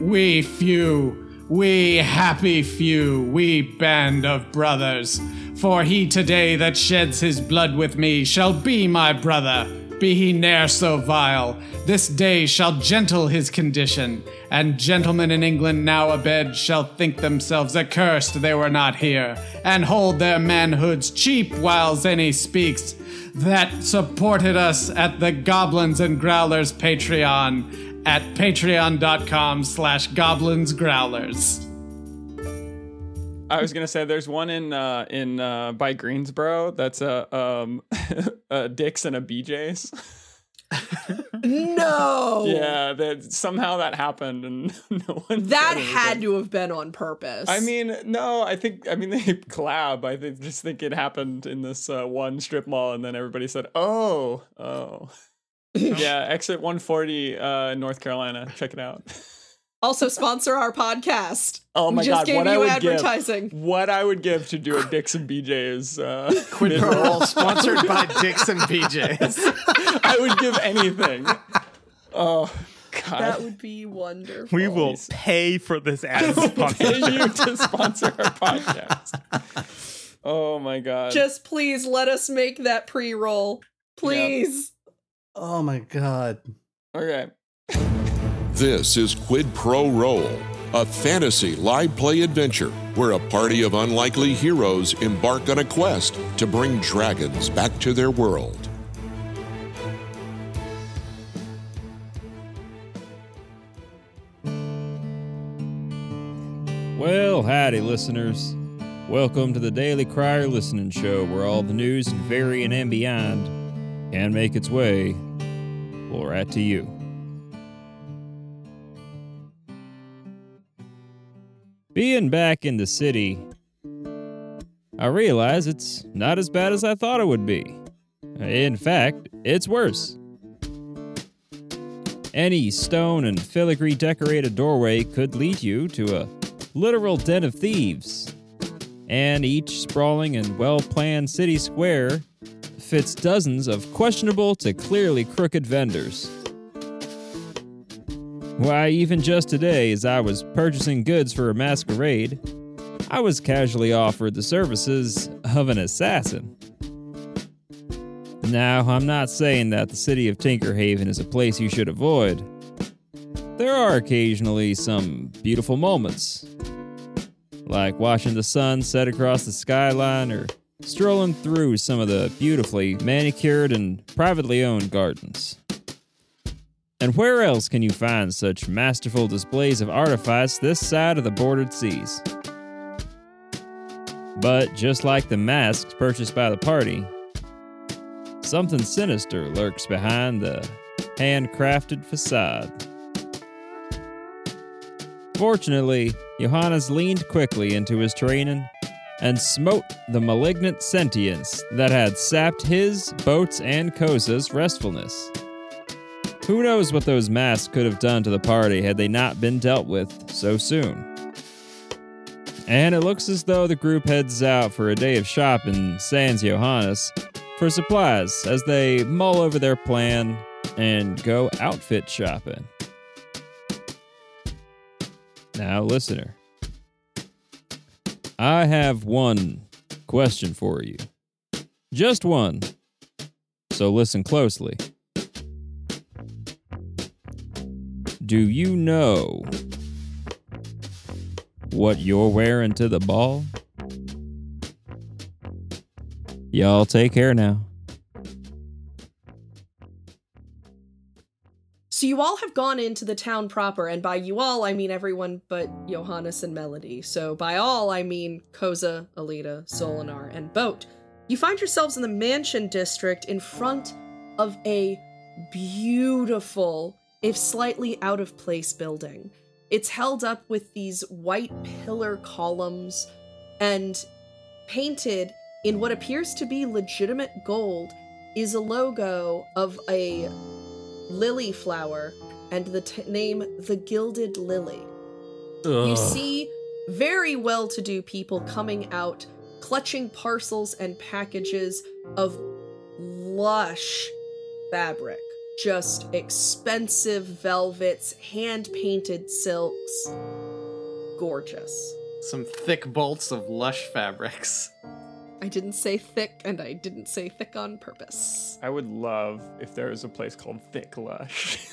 We few, we happy few, we band of brothers. For he today that sheds his blood with me shall be my brother, be he ne'er so vile. This day shall gentle his condition, and gentlemen in England now abed shall think themselves accursed they were not here, and hold their manhoods cheap whiles any speaks that supported us at the Goblins and Growlers Patreon at patreon.com slash goblins growlers. I was gonna say there's one in uh, in uh, by Greensboro that's a um a Dick's and a BJ's. no. Yeah, that somehow that happened and no one. That had to have been on purpose. I mean, no, I think I mean they collab. I think, just think it happened in this uh, one strip mall, and then everybody said, "Oh, oh." yeah, exit 140 uh, North Carolina. Check it out. also sponsor our podcast. Oh We my just god, gave what I you would advertising. give what I would give to do a Dick's and BJ's uh Quid mid-roll. pro roll sponsored by Dick's and BJ's. I would give anything. Oh god. That would be wonderful. We will pay for this ad pay sponsorship. you to sponsor our podcast. Oh my god. Just please let us make that pre-roll. Please. Oh my god. okay. This is Quid Pro Roll, a fantasy live play adventure where a party of unlikely heroes embark on a quest to bring dragons back to their world. Well, howdy, listeners. Welcome to the Daily Crier Listening Show, where all the news in Varian and beyond can make its way right to you. Being back in the city, I realize it's not as bad as I thought it would be. In fact, it's worse. Any stone and filigree decorated doorway could lead you to a literal den of thieves. And each sprawling and well planned city square fits dozens of questionable to clearly crooked vendors. Why, even just today, as I was purchasing goods for a masquerade, I was casually offered the services of an assassin. Now, I'm not saying that the city of Tinkerhaven is a place you should avoid. There are occasionally some beautiful moments, like watching the sun set across the skyline or strolling through some of the beautifully manicured and privately owned gardens. And where else can you find such masterful displays of artifice this side of the bordered seas? But just like the masks purchased by the party, something sinister lurks behind the handcrafted facade. Fortunately, Johannes leaned quickly into his training and smote the malignant sentience that had sapped his, boats, and Koza's restfulness. Who knows what those masks could have done to the party had they not been dealt with so soon? And it looks as though the group heads out for a day of shopping sans Johannes for supplies as they mull over their plan and go outfit shopping. Now, listener, I have one question for you. Just one. So listen closely. Do you know what you're wearing to the ball? Y'all take care now. So you all have gone into the town proper, and by you all I mean everyone but Johannes and Melody. So by all I mean Koza, Alita, Solinar, and Boat. You find yourselves in the mansion district in front of a beautiful, if slightly out of place building. It's held up with these white pillar columns and painted in what appears to be legitimate gold is a logo of a lily flower and the t- name the Gilded Lily. You see very well to do people coming out, clutching parcels and packages of lush fabric. just expensive velvets, hand painted silks. Gorgeous. Some thick bolts of lush fabrics. I didn't say thick, and I didn't say thick on purpose. I would love if there was a place called Thick Lush.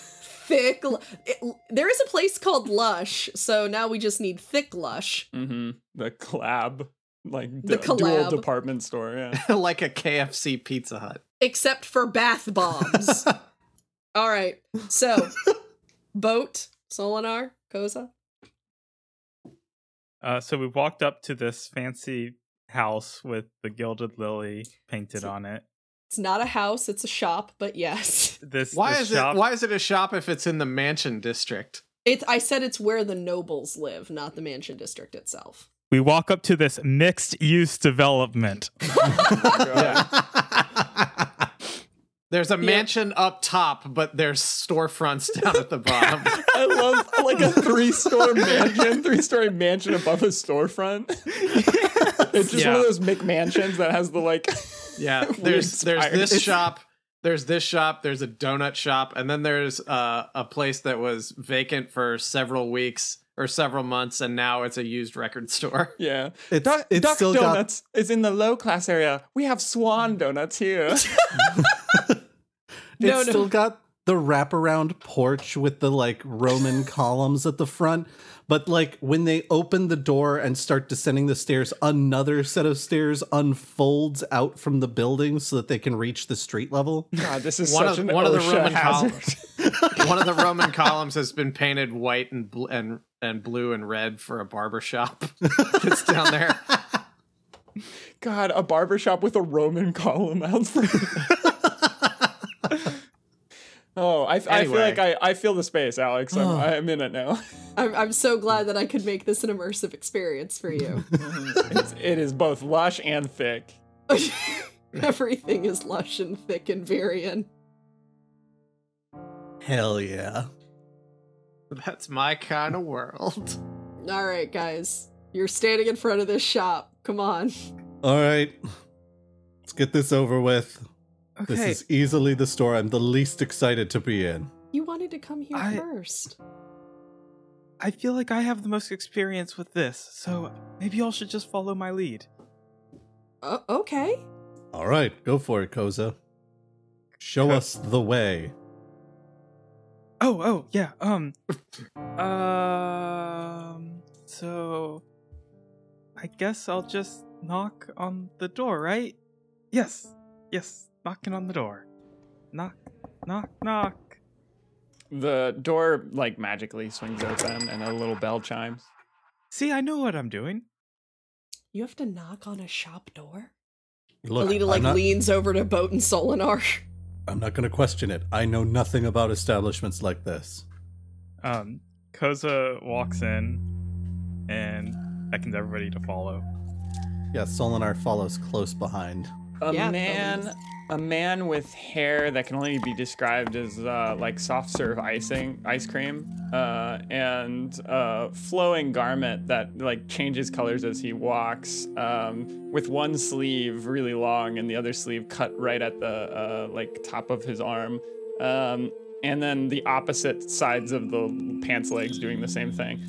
Thick. Lu- it- there is a place called Lush, so now we just need Thick Lush. mm-hmm. The collab, like The du- dual department store. Yeah. like a KFC Pizza Hut. except for bath bombs. All right. So, boat, Solinar, Koza. Uh, so we walked up to this fancy house with the gilded lily painted on it. It's not a house, it's a shop, but yes. This Why this is shop, it why is it a shop if it's in the mansion district? It's I said it's where the nobles live, not the mansion district itself. We walk up to this mixed use development. Oh There's a mansion up top, but there's storefronts down at the bottom. I love like a three store mansion, three story mansion above a storefront. it's just Yeah. one of those McMansions that has the like. Yeah, there's there's this shop, there's this shop, there's a donut shop, and then there's uh, a place that was vacant for several weeks or several months, and now it's a used record store. Yeah. It's, Duck, it's Duck still got Donuts is in the low class area. We have Swan Donuts here. It's No, no. still got the wraparound porch with the like Roman columns at the front. But like when they open the door and start descending the stairs, another set of stairs unfolds out from the building so that they can reach the street level. God, this is One such of an one of the OSHA Roman hazard. columns, one of the Roman columns has been painted white and bl- and and blue and red for a barber shop. it's down there. God, a barbershop with a Roman column out front. Oh, I, I feel like I, I feel the space, Alex. I'm, I'm in it now. I'm, I'm so glad that I could make this an immersive experience for you. It's, it is both lush and thick. Everything is lush and thick and Varian. Hell yeah. That's my kind of world. All right, guys. You're standing in front of this shop. Come on. All right. Let's get this over with. This is easily the store I'm the least excited to be in. You wanted to come here I- first. I feel like I have the most experience with this, so maybe y'all should just follow my lead. Uh, okay. All right, go for it, Koza. Show us the way. Oh, oh, yeah. Um, um. So, I guess I'll just knock on the door, right? Yes, yes. Knocking on the door. Knock, knock, knock. The door like magically swings open and a little bell chimes. See, I know what I'm doing. You have to knock on a shop door? Look, Alita I'm like not, leans over to Boat and Solinar. I'm not going to question it. I know nothing about establishments like this. Um, Koza walks in and beckons everybody to follow. Yeah, Solinar follows close behind. A Yeah, man, totally. A man with hair that can only be described as uh, like soft serve icing, ice cream, uh, and a flowing garment that like changes colors as he walks. Um, with one sleeve really long and the other sleeve cut right at the uh, like top of his arm, um, and then the opposite sides of the pants legs doing the same thing.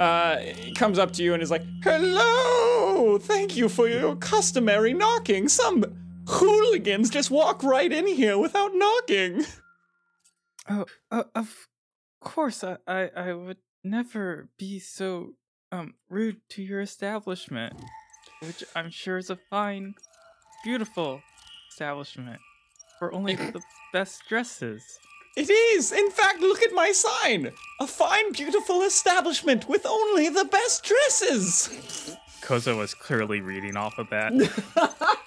Uh, comes up to you and is like, "Hello, thank you for your customary knocking. Some hooligans just walk right in here without knocking." Oh, uh, of course, I, I, I would never be so um rude to your establishment, which I'm sure is a fine, beautiful establishment for only the best dresses. It is, in fact, look at my sign. A fine, beautiful establishment with only the best dresses. Koza was clearly reading off of that.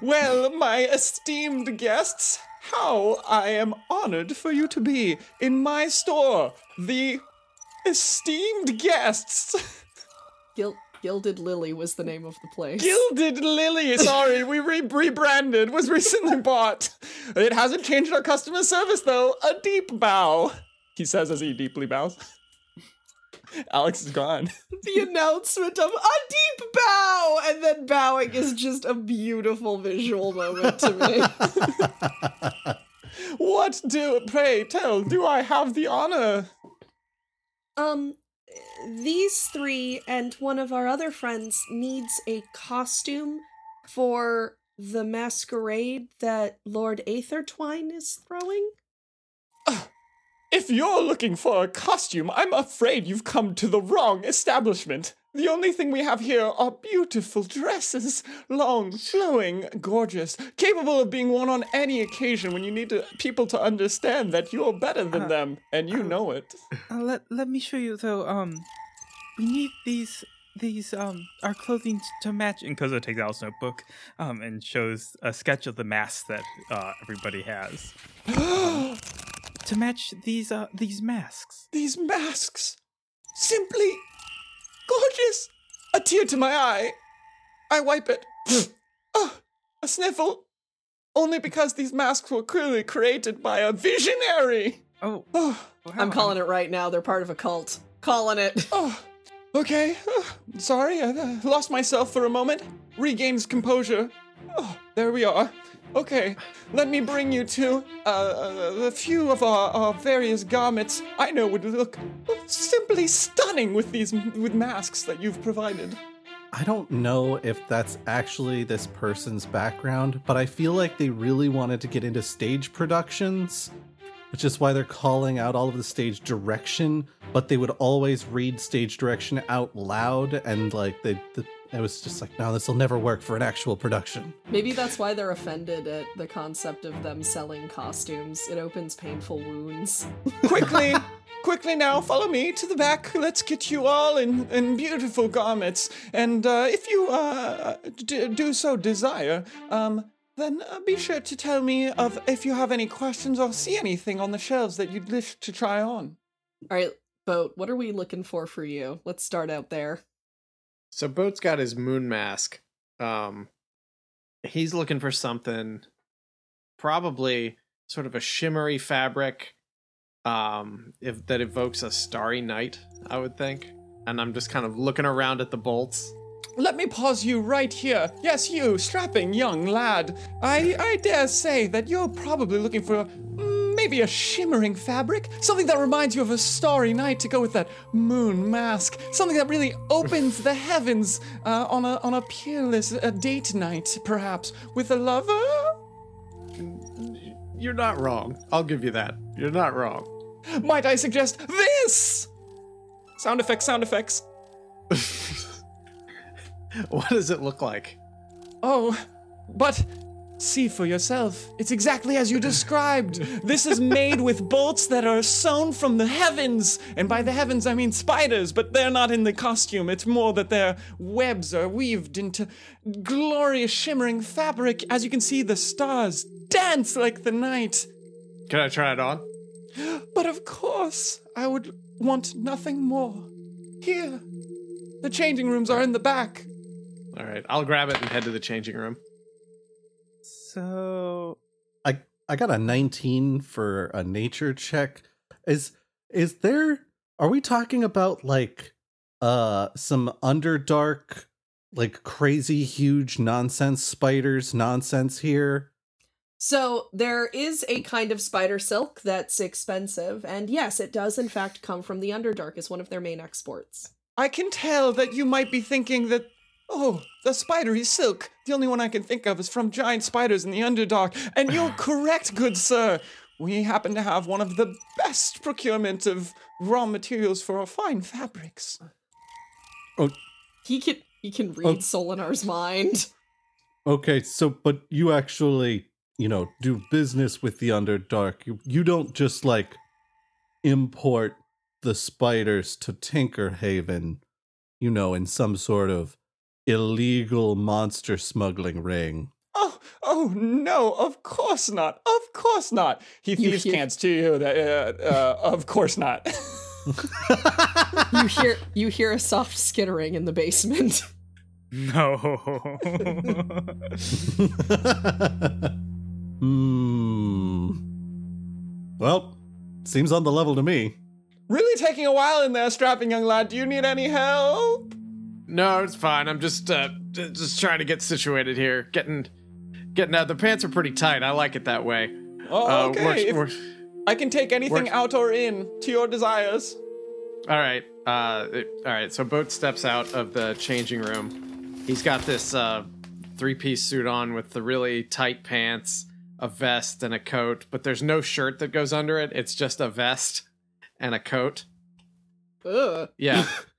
Well, my esteemed guests, how I am honored for you to be in my store. The esteemed guests. Gil- Gilded Lily was the name of the place. Gilded Lily. Sorry, we re- rebranded. Was recently bought. It hasn't changed our customer service though. A deep bow. He says as he deeply bows. Alex is gone. the announcement of a deep bow and then bowing is just a beautiful visual moment to me. what do, pray tell, do I have the honor? Um, these three and one of our other friends needs a costume for the masquerade that Lord Aethertwine is throwing. If you're looking for a costume, I'm afraid you've come to the wrong establishment. The only thing we have here are beautiful dresses, long, flowing, gorgeous, capable of being worn on any occasion when you need to, people to understand that you're better than Uh, them, and you uh, know it. Uh, let let me show you though. Um, we need these these um our clothing to match. And Koza takes out his notebook um and shows a sketch of the masks that uh everybody has um, to match these uh these masks. These masks, simply gorgeous. A tear to my eye. I wipe it. oh, a sniffle. Only because these masks were clearly created by a visionary. Oh, Oh, I'm calling it right now. They're part of a cult. Calling it. oh, okay. Oh, sorry, I uh, lost myself for a moment. Regains composure. Oh, there we are. Okay, let me bring you to uh, a few of our, our various garments I know would look simply stunning with these with masks that you've provided. I don't know if that's actually this person's background, but I feel like they really wanted to get into stage productions, which is why they're calling out all of the stage direction, but they would always read stage direction out loud and like they the, it was just like, no, this will never work for an actual production. Maybe that's why they're offended at the concept of them selling costumes. It opens painful wounds. quickly, quickly now, follow me to the back. Let's get you all in, in beautiful garments. And uh, if you uh, d- do so desire, um, then uh, be sure to tell me of if you have any questions or see anything on the shelves that you'd wish to try on. All right, Boat, what are we looking for for you? Let's start out there. So Boat's got his moon mask. Um he's looking for something probably sort of a shimmery fabric um if that evokes a starry night, I would think. And I'm just kind of looking around at the bolts. Let me pause you right here. Yes, you, strapping young lad. I, I dare say that you're probably looking for maybe a shimmering fabric, something that reminds you of a starry night to go with that moon mask, something that really opens the heavens uh, on a on a peerless uh, date night, perhaps with a lover. You're not wrong. I'll give you that. You're not wrong. Might I suggest this? Sound effects, sound effects. what does it look like? Oh, but see for yourself. It's exactly as you described. This is made with bolts that are sewn from the heavens. And by the heavens, I mean spiders, but they're not in the costume. It's more that their webs are weaved into glorious shimmering fabric. As you can see, the stars dance like the night. Can I try it on? But of course, I would want nothing more. Here. The changing rooms are in the back. All right, I'll grab it and head to the changing room. So I I got a 19 for a nature check. Is is there are we talking about like uh some underdark like crazy huge nonsense spiders nonsense here? So there is a kind of spider silk that's expensive, and yes, it does in fact come from the Underdark as one of their main exports. I can tell that you might be thinking that, oh, the spidery silk. The only one I can think of is from giant spiders in the Underdark. And you're correct, good sir. We happen to have one of the best procurement of raw materials for our fine fabrics. Oh, he can he can oh. read Oh. Solinar's mind. Okay, so but you actually, you know, do business with the Underdark. You you don't just like import the spiders to Tinkerhaven, you know, in some sort of illegal monster smuggling ring. Oh, oh no! Of course not! Of course not! He You thieves hear- cans to you. That uh, uh, of course not. You hear you hear a soft skittering in the basement. no. Hmm. Well, seems on the level to me. really taking a while in there, strapping young lad. Do you need any help? No, it's fine. I'm just uh just trying to get situated here. Getting getting out. The pants are pretty tight. I like it that way. Oh, Uh, okay. we're- if- we're- I can take anything we're- out or in to your desires. All right. Uh, it- all right. So Boat steps out of the changing room. He's got this uh, three-piece suit on with the really tight pants, a vest, and a coat. But there's no shirt that goes under it. It's just a vest and a coat. Ugh. Yeah,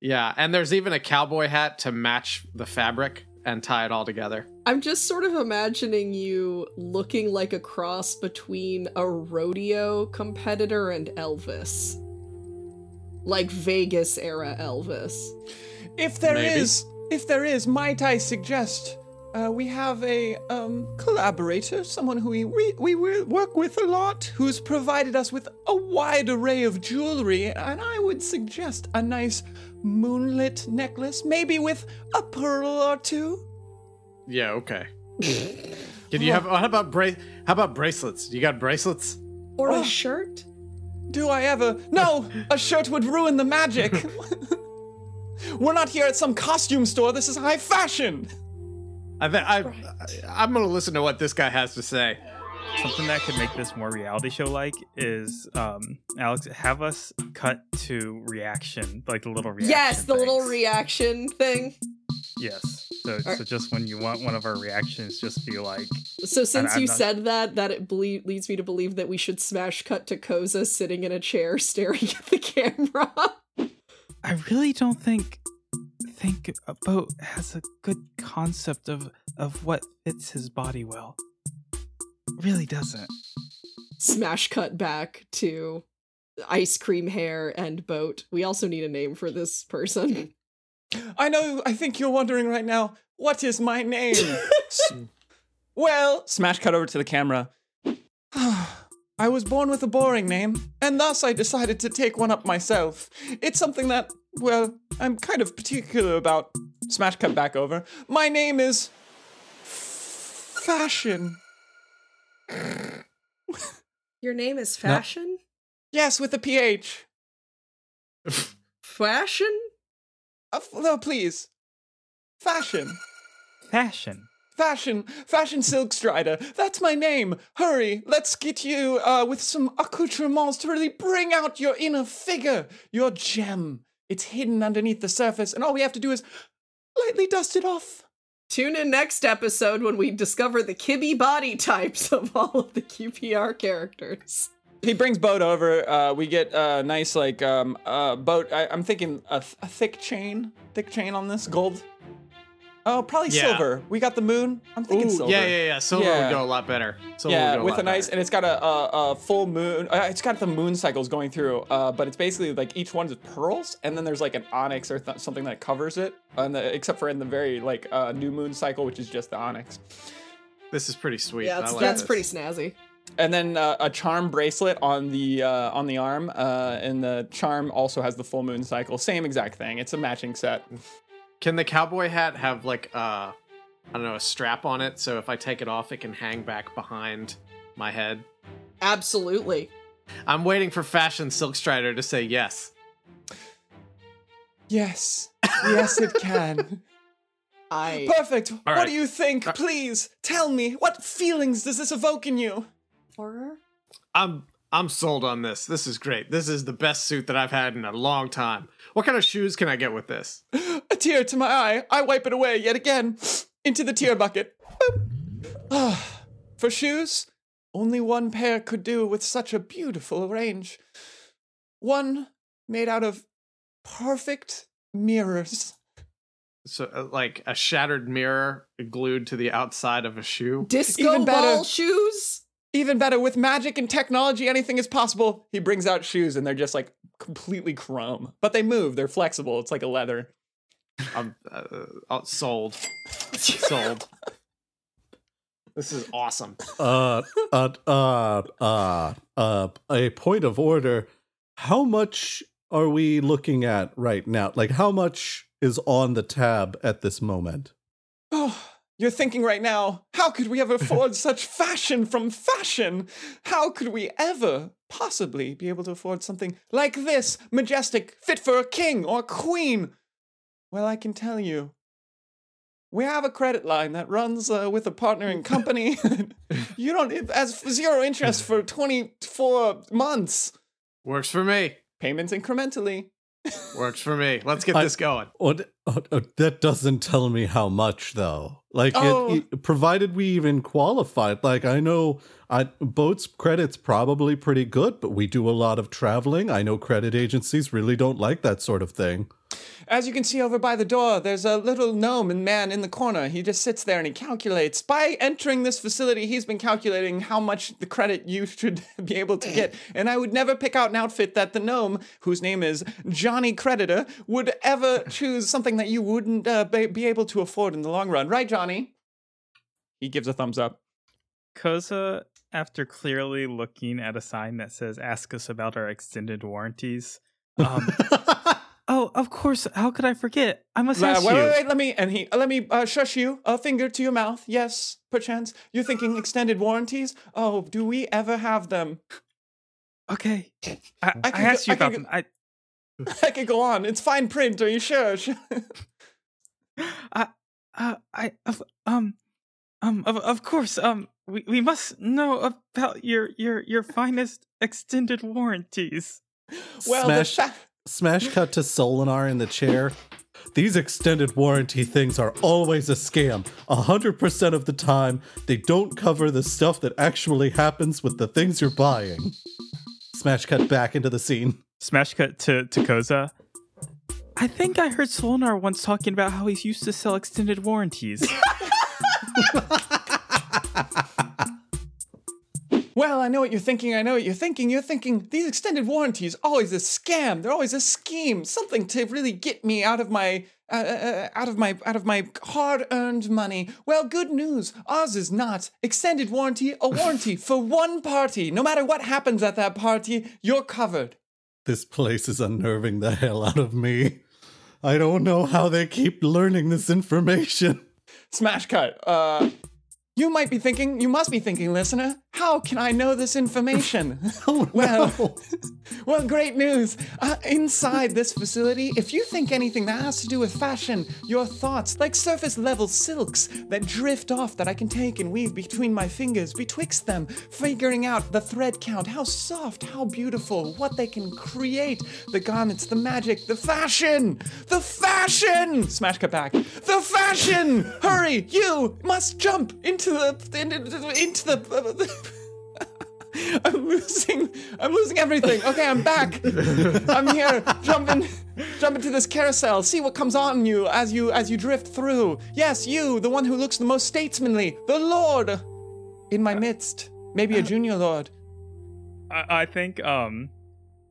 yeah. And there's even a cowboy hat to match the fabric and tie it all together. I'm just sort of imagining you looking like a cross between a rodeo competitor and Elvis. Like Vegas era Elvis. If there is, Maybe. if there is, might I suggest uh, we have a um, collaborator, someone who we, we we work with a lot, who's provided us with a wide array of jewelry, and I would suggest a nice moonlit necklace, maybe with a pearl or two. Yeah. Okay. Can you have? How about bra- How about bracelets? You got bracelets? Or Oh. a shirt? Do I ever? No, a shirt would ruin the magic. We're not here at some costume store. This is high fashion. I think I, I'm gonna listen to what this guy has to say. Something that could make this more reality show like is um Alex have us cut to reaction, like the little reaction. Yes, the little reaction thing. Yes. So, Are- so just when you want one of our reactions, just be like, So since you not- said that, that it belie- leads me to believe that we should smash cut to Koza sitting in a chair staring at the camera. I really don't think think a boat has a good concept of of what fits his body well. Really doesn't. smash cut back to ice cream hair and boat. We also need a name for this person. I know, I think you're wondering right now, what is my name? Well, smash cut over to the camera. I was born with a boring name, and thus I decided to take one up myself. It's something that, well, I'm kind of particular about. Smash cut back over. My name is. Fashion. Your name is Fashion? Yes, with a PH. Fashion? Uh, no, please. Fashion. Fashion. Fashion, Pha'tion Silk Strider. That's my name. Hurry, let's get you uh, with some accoutrements to really bring out your inner figure, your gem. It's hidden underneath the surface, and all we have to do is lightly dust it off. Tune in next episode when we discover the Kibbe body types of all of the QPR characters. He brings boat over. Uh, we get a nice like um, uh, boat. I, I'm thinking a, th- a thick chain, thick chain on this gold. Oh, probably Yeah. silver. We got the moon. I'm thinking Ooh, silver. yeah, yeah, yeah. Silver Yeah. would go a lot better. Silver yeah, would go with a, a nice, better. and it's got a, a, a full moon. Uh, it's got the moon cycles going through, uh, but it's basically like each one's pearls, and then there's like an onyx or th- something that covers it, and the, except for in the very like uh, new moon cycle, which is just the onyx. This is pretty sweet. Yeah, I that's, like that's this. pretty snazzy. And then uh, a charm bracelet on the uh, on the arm, uh, and the charm also has the full moon cycle. Same exact thing. It's a matching set. Can the cowboy hat have like uh I don't know, a strap on it so if I take it off it can hang back behind my head? Absolutely. I'm waiting for Pha'tion Silk Strider to say yes. Yes, yes, it can. I Perfect. What right. do you think? Please tell me. What feelings does this evoke in you? horror. I'm I'm sold on this. This is great. This is the best suit that I've had in a long time. What kind of shoes can I get with this? A tear to my eye. I wipe it away yet again into the tear bucket. Boop. Ah, For shoes, only one pair could do with such a beautiful range. One made out of perfect mirrors. So uh, like a shattered mirror glued to the outside of a shoe. Disco Even better. ball shoes? Even better, with magic and technology, anything is possible. He brings out shoes and they're just like completely chrome, but they move. They're flexible. It's like a leather. I'm uh, uh, sold. sold. This is awesome. uh, uh, uh, uh, uh, a point of order. How much are we looking at right now? Like, how much is on the tab at this moment? Oh, you're thinking right now, how could we ever afford such fashion from fashion? How could we ever possibly be able to afford something like this, majestic, fit for a king or a queen? Well, I can tell you, we have a credit line that runs uh, with a partnering company. you don't it has zero interest for 24 months. Works for me. Payments incrementally. Works for me. Let's get I- this going. What, oh, oh, that doesn't tell me how much though. Like, Oh. it- provided we even qualified. Like, I know I, boats credits probably pretty good, but we do a lot of traveling. I know credit agencies really don't like that sort of thing. As you can see over by the door, there's a little gnome and man in the corner. He just sits there and he calculates. By entering this facility, he's been calculating how much the credit you should be able to get. And I would never pick out an outfit that the gnome, whose name is Johnny Creditor, would ever choose something that you wouldn't uh, be be able to afford in the long run. Right, Johnny? He gives a thumbs up. Koza, after clearly looking at a sign that says "Ask us about our extended warranties," um, oh, of course. How could I forget? I must Uh, ask wait, you. wait, wait, let me and he let me uh, shush you. A finger to your mouth. Yes, perchance. You're thinking extended warranties? Oh, do we ever have them? Okay, I, I, I asked go- you I about go- them. I, I could go on. It's fine print. Are you sure? I, uh, I, of, um, um, of, of course, um, we, we must know about your, your, your finest extended warranties. well, Smash. the fa- Smash cut to Solinar in the chair. These extended warranty things are always a scam. A hundred percent of the time, they don't cover the stuff that actually happens with the things you're buying. Smash cut back into the scene. Smash cut to, to Koza. I think I heard Solinar once talking about how he's used to sell extended warranties. well, I know what you're thinking. I know what you're thinking. You're thinking these extended warranties always a scam. They're always a scheme. Something to really get me out of my uh, uh, out of my out of my hard-earned money. Well, good news. Ours is not extended warranty. A warranty for one party. No matter what happens at that party, you're covered. This place is unnerving the hell out of me. I don't know how they keep learning this information. Smash cut. Uh, you might be thinking, you must be thinking, listener, how can I know this information? Oh Well- no. well, great news. Uh, inside this facility, if you think anything that has to do with fashion, your thoughts, like surface level silks that drift off that I can take and weave between my fingers, betwixt them, figuring out the thread count, how soft, how beautiful, what they can create, the garments, the magic, the fashion, the fashion. Smash cut back. The fashion. Hurry, you must jump into the into, into the. I'm losing. I'm losing everything. Okay, I'm back. I'm here. Jump in. Jump into this carousel. See what comes on you as you as you drift through. Yes, you, the one who looks the most statesmanly, the Lord, in my midst. Maybe a junior lord. I, I think, um,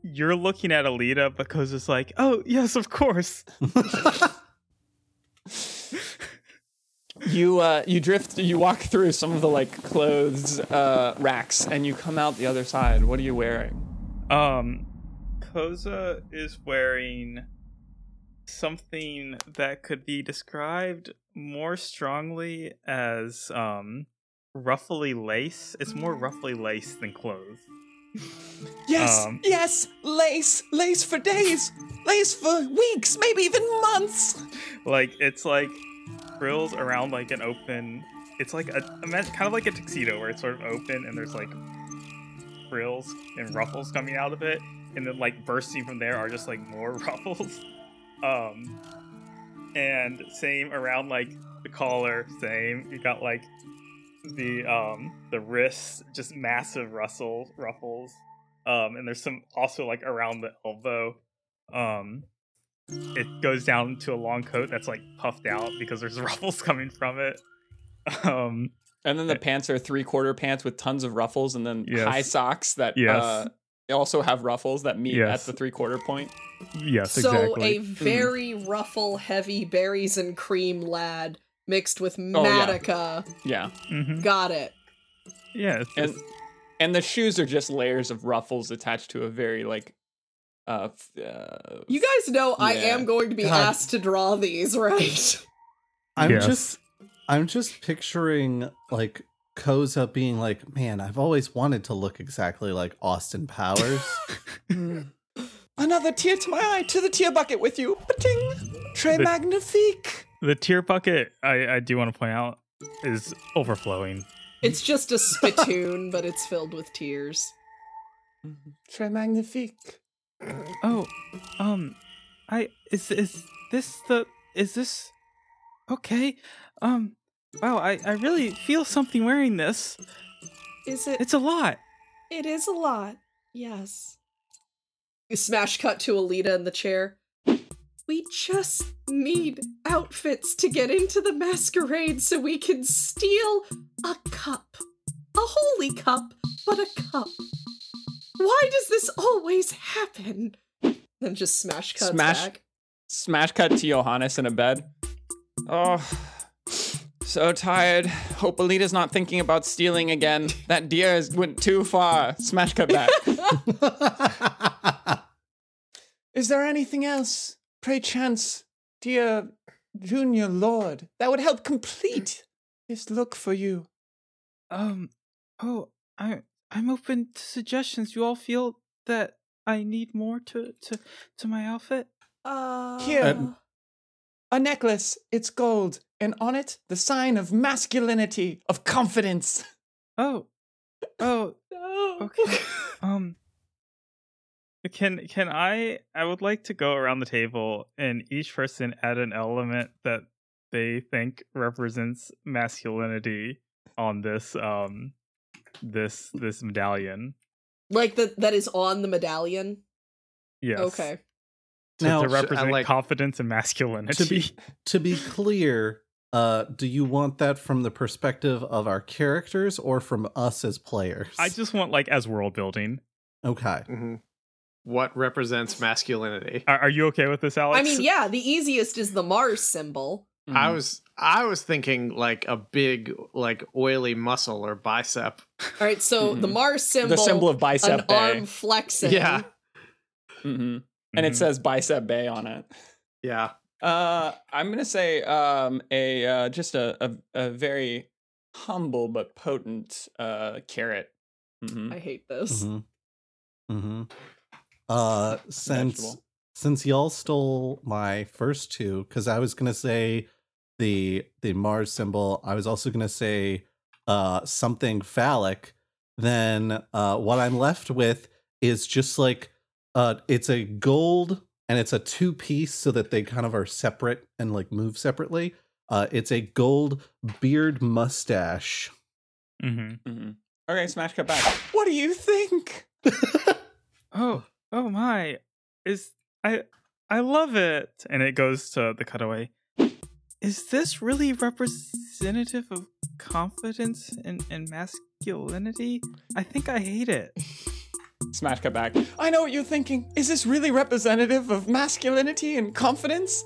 you're looking at Alita because it's like, oh, yes, of course. You uh you drift. You walk through some of the like clothes uh racks, and you come out the other side. What are you wearing? Um, Koza is wearing something that could be described more strongly as um ruffly lace. It's more ruffly lace than clothes. Yes, Um, yes, lace, lace for days, lace for weeks, maybe even months. Like it's like frills around like an open. It's like a kind of like a tuxedo where it's sort of open and there's like frills and ruffles coming out of it, and then like bursting from there are just like more ruffles. Um, and same around like the collar, same. You got like the um the wrists, just massive rustle ruffles. Um, and there's some also like around the elbow. Um, it goes down to a long coat that's like puffed out because there's ruffles coming from it. Um, And then the pants are three quarter pants with tons of ruffles, and then Yes. high socks that Yes. uh, also have ruffles that meet Yes. at the three quarter point. yes, so exactly. a very ruffle heavy berries and cream lad mixed with yeah. Matica. Yeah, Mhm. Got it. Yeah, it's and just- and the shoes are just layers of ruffles attached to a very like uh, uh You guys know I am going to be God. asked to draw these, right? I'm Yes. just I'm just picturing like Koza being like, man, I've always wanted to look exactly like Austin Powers. another tear to my eye to the tear bucket with you. Pating, très The- magnifique. The tear bucket, I, I do want to point out, is overflowing. It's just a spittoon, but it's filled with tears. Très magnifique. Oh, um, I is is this the is this okay? Um, wow, I I really feel something wearing this. Is it? It's a lot. It is a lot. Yes. Smash cut to Alita in the chair. We just need outfits to get into the masquerade so we can steal a cup. A holy cup, but a cup. Why does this always happen? Then just smash cut Smash- back. Smash cut to Johannes in a bed. Oh, so tired. Hope Alita's not thinking about stealing again. That dear has went too far. Smash cut back. Is there anything else, pray chance, dear junior lord, that would help complete this look for you? Um, oh, I I'm open to suggestions. You all feel that I need more to to to my outfit? Uh, Here. A necklace, it's gold, and on it, the sign of masculinity, of confidence. Oh, oh, no. okay. um, can can I? I would like to go around the table and each person add an element that they think represents masculinity on this um this this medallion. Like that that is on the medallion. Yes. Okay. To, Now, to represent like- confidence and masculinity. to be to be clear, uh, do you want that from the perspective of our characters or from us as players? I just want like as world building. okay. hmm What represents masculinity? Are, are you okay with this, Alex? I mean, yeah, the easiest is the Mars symbol. I was I was thinking like a big like oily muscle or bicep. All right, so the Mhm. Mars symbol, the symbol of an bicep bay. arm flexing. Yeah. hmm And it Mhm. says bicep bay on it. Yeah. Uh, I'm gonna say um a uh, just a, a a very humble but potent uh carrot. hmm I hate this. Mm-hmm. Mm-hmm. Uh, since Vegetable. since y'all stole my first two, because I was gonna say the the Mars symbol, I was also gonna say uh something phallic. Then uh, what I'm left with is just like uh, it's a gold and it's a two piece, so that they kind of are separate and like move separately. Uh, it's a gold beard mustache. Mm-hmm. Mm-hmm. Okay, smash cut back. What do you think? Oh, oh my. Is I I love it. And it goes to the cutaway. Is this really representative of confidence and, and masculinity? I think I hate it. Smash cut back. I know what you're thinking. Is this really representative of masculinity and confidence?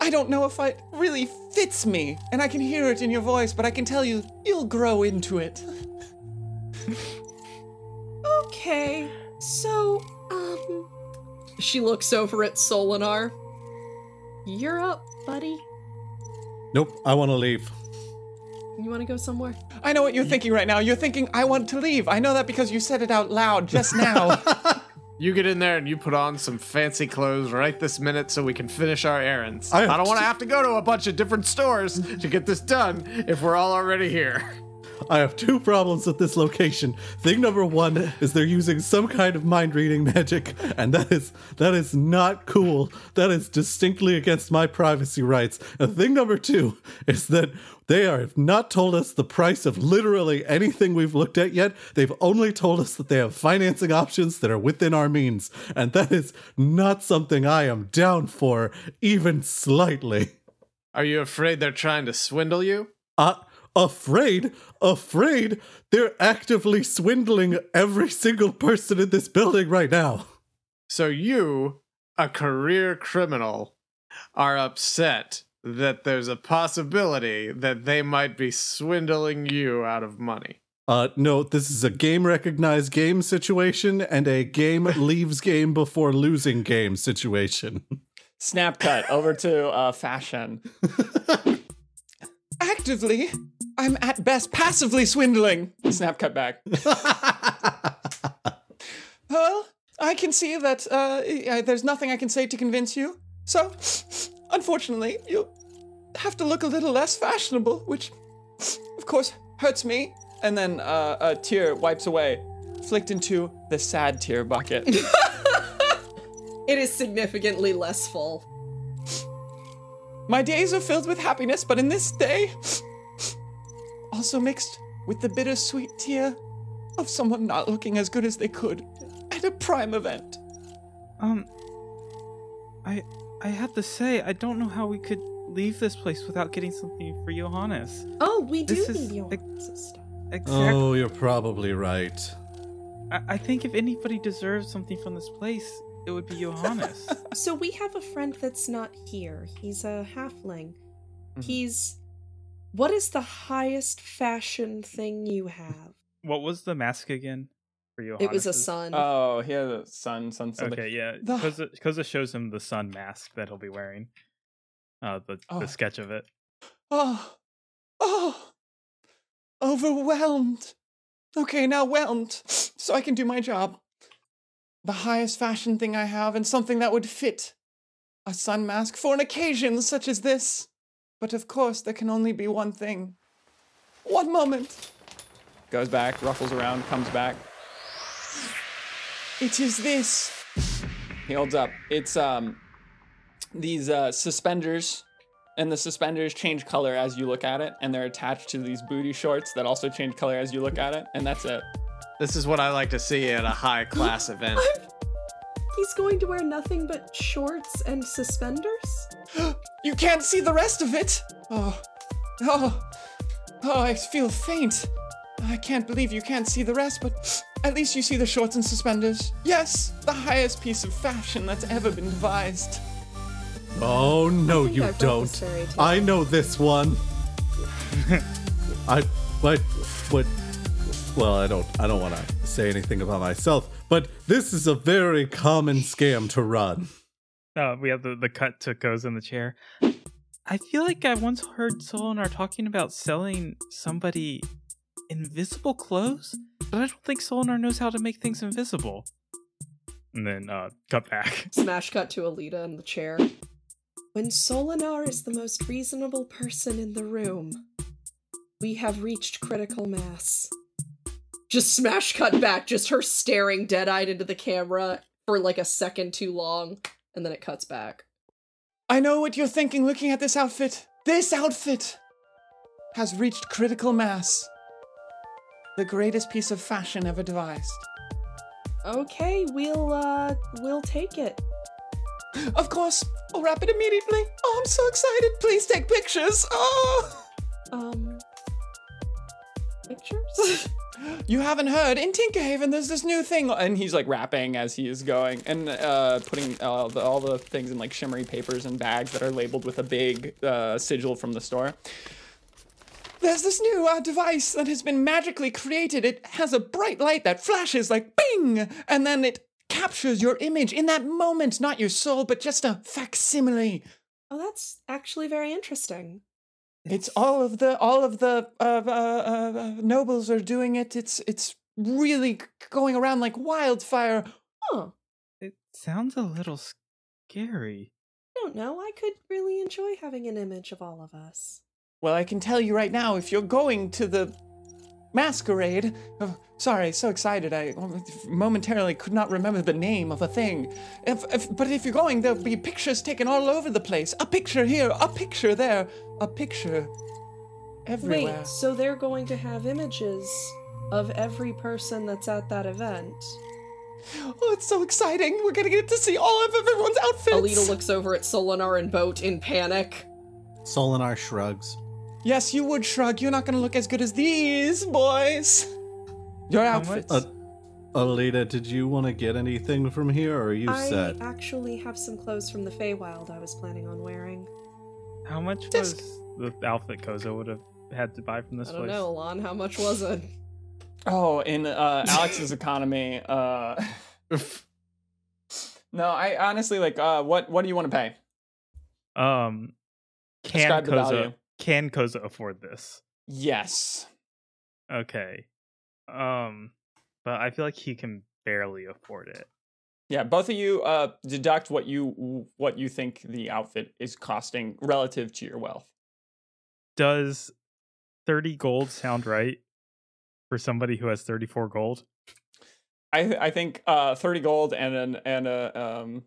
I don't know if it really fits me, and I can hear it in your voice, but I can tell you, you'll grow into it. Okay, so um, she looks over at Solinar. You're up, buddy. Nope, I want to leave. You want to go somewhere? I know what you're thinking right now. You're thinking, I want to leave. I know that because you said it out loud just now. You get in there and you put on some fancy clothes right this minute so we can finish our errands. I I, don't want to have to go to a bunch of different stores to get this done if we're all already here. I have two problems with this location. Thing number one is they're using some kind of mind reading magic, and that is that is not cool. That is distinctly against my privacy rights. And thing number two is that they are have not told us the price of literally anything we've looked at yet. They've only told us that they have financing options that are within our means, and that is not something I am down for, even slightly. Are you afraid they're trying to swindle you? Uh, afraid? Afraid? They're actively swindling every single person in this building right now. So you, a career criminal, are upset that there's a possibility that they might be swindling you out of money. Uh, no, this is a game recognized game situation and a game leaves game before losing game situation. Snap cut over to uh, fashion. Actively, I'm at best passively swindling. Snap cut back. Well, I can see that uh, there's nothing I can say to convince you. So, unfortunately, you have to look a little less fashionable, which, of course, hurts me. And then uh, a tear wipes away, flicked into the sad tear bucket. It is significantly less full. My days are filled with happiness, but in this day, also mixed with the bittersweet tear of someone not looking as good as they could at a prime event. Um, I I have to say, I don't know how we could leave this place without getting something for Johannes. Oh, we do This is need your like- stuff. Exactly. Oh, you're probably right. I, I think if anybody deserves something from this place, it would be Johannes. So we have a friend that's not here. He's a halfling. Mhm. He's. What is the highest fashion thing you have? what was the mask again for Johannes? It was a sun. Oh, he has a sun, sun, something. Okay, yeah. The- Koza, Koza shows him the sun mask that he'll be wearing. Uh, the Oh. the sketch of it. Oh, oh, overwhelmed. Okay, now whelmed, so I can do my job. The highest fashion thing I have, and something that would fit a sun mask for an occasion such as this. But of course, there can only be one thing. One moment. Goes back, ruffles around, comes back. It is this. He holds up. It's um these uh, suspenders and the suspenders change color as you look at it, and they're attached to these booty shorts that also change color as you look at it, and that's it. This is what I like to see at a high class event. He's going to wear nothing but shorts and suspenders? You can't see the rest of it. Oh, oh, oh! I feel faint. I can't believe you can't see the rest, but at least you see the shorts and suspenders. Yes, the highest piece of fashion that's ever been devised. Oh no, you I've don't. this fairy tale. I know this one. I what what well, I don't I don't want to say anything about myself, but this is a very common scam to run. Uh, we have the, the cut to Koza in the chair. I feel like I once heard Solinar talking about selling somebody invisible clothes, but I don't think Solinar knows how to make things invisible. And then uh, cut back. Smash cut to Alita in the chair. When Solinar is the most reasonable person in the room, we have reached critical mass. Just smash cut back, just her staring dead eyed into the camera for like a second too long, and then it cuts back. I know what you're thinking looking at this outfit. This outfit has reached critical mass. The greatest piece of fashion ever devised. Okay, we'll uh we'll take it. Of course, I'll wrap it immediately. Oh, I'm so excited. Please take pictures. Oh. Um pictures? You haven't heard in Tinkerhaven. There's this new thing, and he's like rapping as he is going and uh, putting all the, all the things in like shimmery papers and bags that are labeled with a big uh, sigil from the store. There's this new uh, device that has been magically created. It has a bright light that flashes like bing, and then it captures your image in that moment, not your soul, but just a facsimile. oh, that's actually very interesting. It's all of the all of the uh, uh, uh, uh, nobles are doing it. It's it's really going around like wildfire. Huh. It sounds a little scary. I don't know. I could really enjoy having an image of all of us. Well, I can tell you right now, if you're going to the masquerade, oh, sorry, so excited, I momentarily could not remember the name of a thing. If, if, but if you're going, there'll be pictures taken all over the place. A picture here, a picture there, a picture everywhere. Wait, so they're going to have images of every person that's at that event? Oh, it's so exciting! We're gonna get to see all of everyone's outfits. Alita looks over at Solinar and Boat in panic. Solinar shrugs. Yes, you would shrug. You're not gonna look as good as these boys. Your How much- outfits. Uh, Alita, did you want to get anything from here, or are you I set? actually have some clothes from the Feywild I was planning on wearing. How much Just- was the outfit Koza would have had to buy from this place? I don't place? know, Alon, how much was it? oh, in uh, Alex's economy. Uh, no, I honestly like. Uh, what What do you want to pay? Um, can Describe the value. Koza can Koza afford this? Yes. Okay. Um, but I feel like he can barely afford it. Yeah, both of you uh, deduct what you what you think the outfit is costing relative to your wealth. does 30 gold sound right for somebody who has 34 gold? I th- I think uh, thirty gold and an and a um,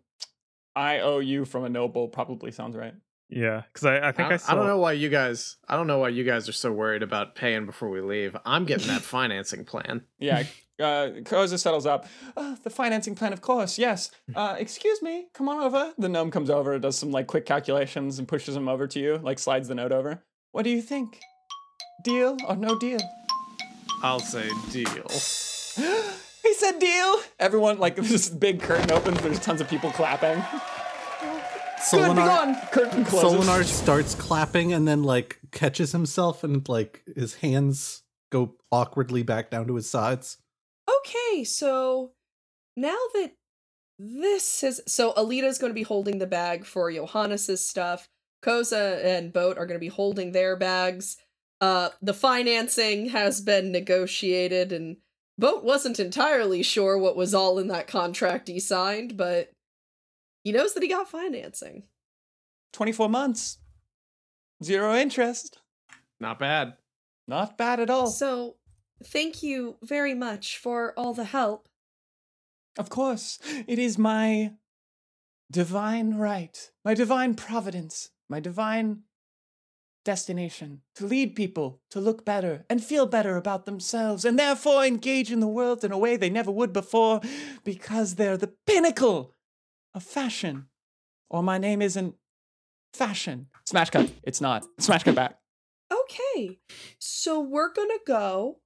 IOU from a noble probably sounds right. Yeah, because I, I think I, I, saw. I don't know why you guys. I don't know why you guys are so worried about paying before we leave. I'm getting that financing plan. Yeah, uh, Koza settles up. Uh, the financing plan, of course. Yes. Uh, excuse me. Come on over. The gnome comes over, does some like quick calculations, and pushes him over to you. Like slides the note over. What do you think? Deal or no deal? I'll say deal. he said deal. Everyone like this big curtain opens. There's tons of people clapping. Solinar, gone. Curtain closes. Solinar starts clapping and then like catches himself and like his hands go awkwardly back down to his sides. Okay, so now that this is so Alita's going to be holding the bag for Johannes's stuff. Koza and Boat are going to be holding their bags. Uh the financing has been negotiated and Boat wasn't entirely sure what was all in that contract he signed, but he knows that he got financing. 24 months. Zero interest. Not bad. Not bad at all. So, thank you very much for all the help. Of course, it is my divine right, my divine providence, my divine destination to lead people to look better and feel better about themselves and therefore engage in the world in a way they never would before because they're the pinnacle of fashion. Or my name isn't fashion. Smash cut. It's not. Smash cut back. Okay, so we're gonna go.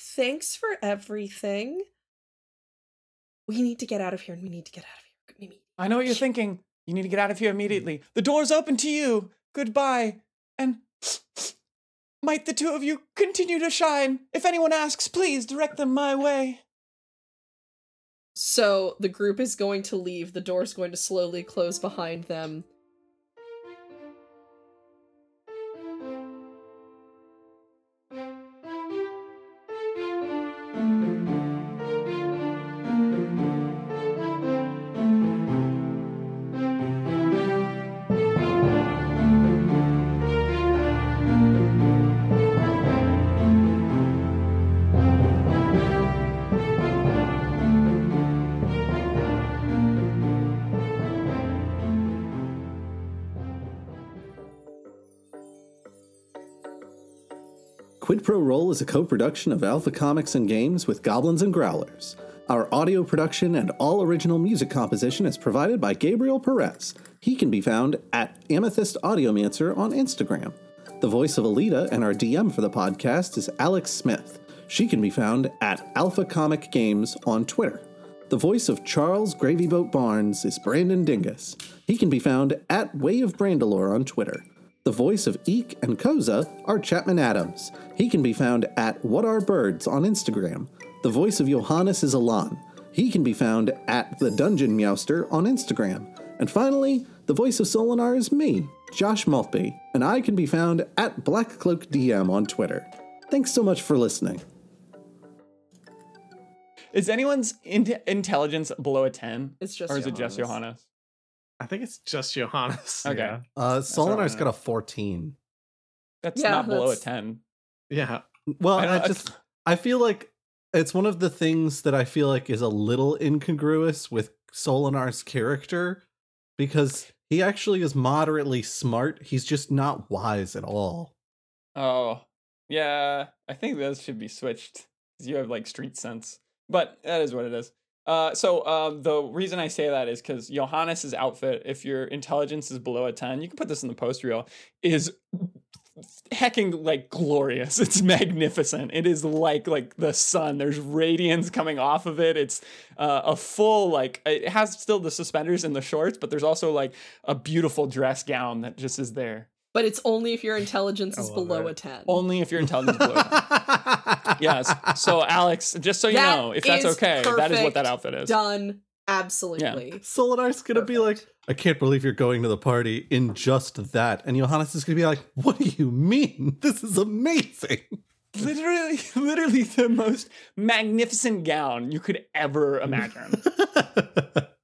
Thanks for everything. We need to get out of here and we need to get out of here. Need- I know what you're thinking. You need to get out of here immediately. The door's open to you. Goodbye. And might the two of you continue to shine. If anyone asks, please direct them my way. So the group is going to leave. The door's going to slowly close behind them. Pro Roll is a co production of Alpha Comics and Games with Goblins and Growlers. Our audio production and all original music composition is provided by Gabriel Perez. He can be found at Amethyst Audiomancer on Instagram. The voice of Alita and our DM for the podcast is Alex Smith. She can be found at Alpha Comic Games on Twitter. The voice of Charles Gravyboat Barnes is Brandon Dingus. He can be found at Way of Brandalore on Twitter. The voice of Eek and Koza are Chapman Adams. He can be found at What Are Birds on Instagram. The voice of Johannes is Alan. He can be found at The Dungeon Meowster on Instagram. And finally, the voice of Solinar is me, Josh Maltby, and I can be found at Black Cloak DM on Twitter. Thanks so much for listening. Is anyone's in- intelligence below a 10? It's just Or is it just Johannes. Johannes? I think it's just Johannes. Okay. Yeah. Uh, Solinar's got a 14. That's Yeah, not below a 10. Yeah. Well, I I, just I feel like it's one of the things that I feel like is a little incongruous with Solinar's character because he actually is moderately smart. He's just not wise at all. Oh, yeah. I think those should be switched. 'cause You have like street sense. But that is what it is. Uh, so um, the reason I say that is because Johannes's outfit, if your intelligence is below a 10, you can put this in the post reel, is hecking like glorious. It's magnificent. It is like like the sun. There's radiance coming off of it. It's uh, a full like it has still the suspenders and the shorts, but there's also like a beautiful dress gown that just is there. But it's only if your intelligence is below it. a 10. Only if your intelligence is below a 10. Yes. So Alex, just so you That know, if that's is okay, that is what that outfit is. Done. Absolutely. Solinar's gonna be like, I can't believe you're going to the party in just that. And Johannes is gonna be like, What do you mean? This is amazing. Literally, literally the most magnificent gown you could ever imagine.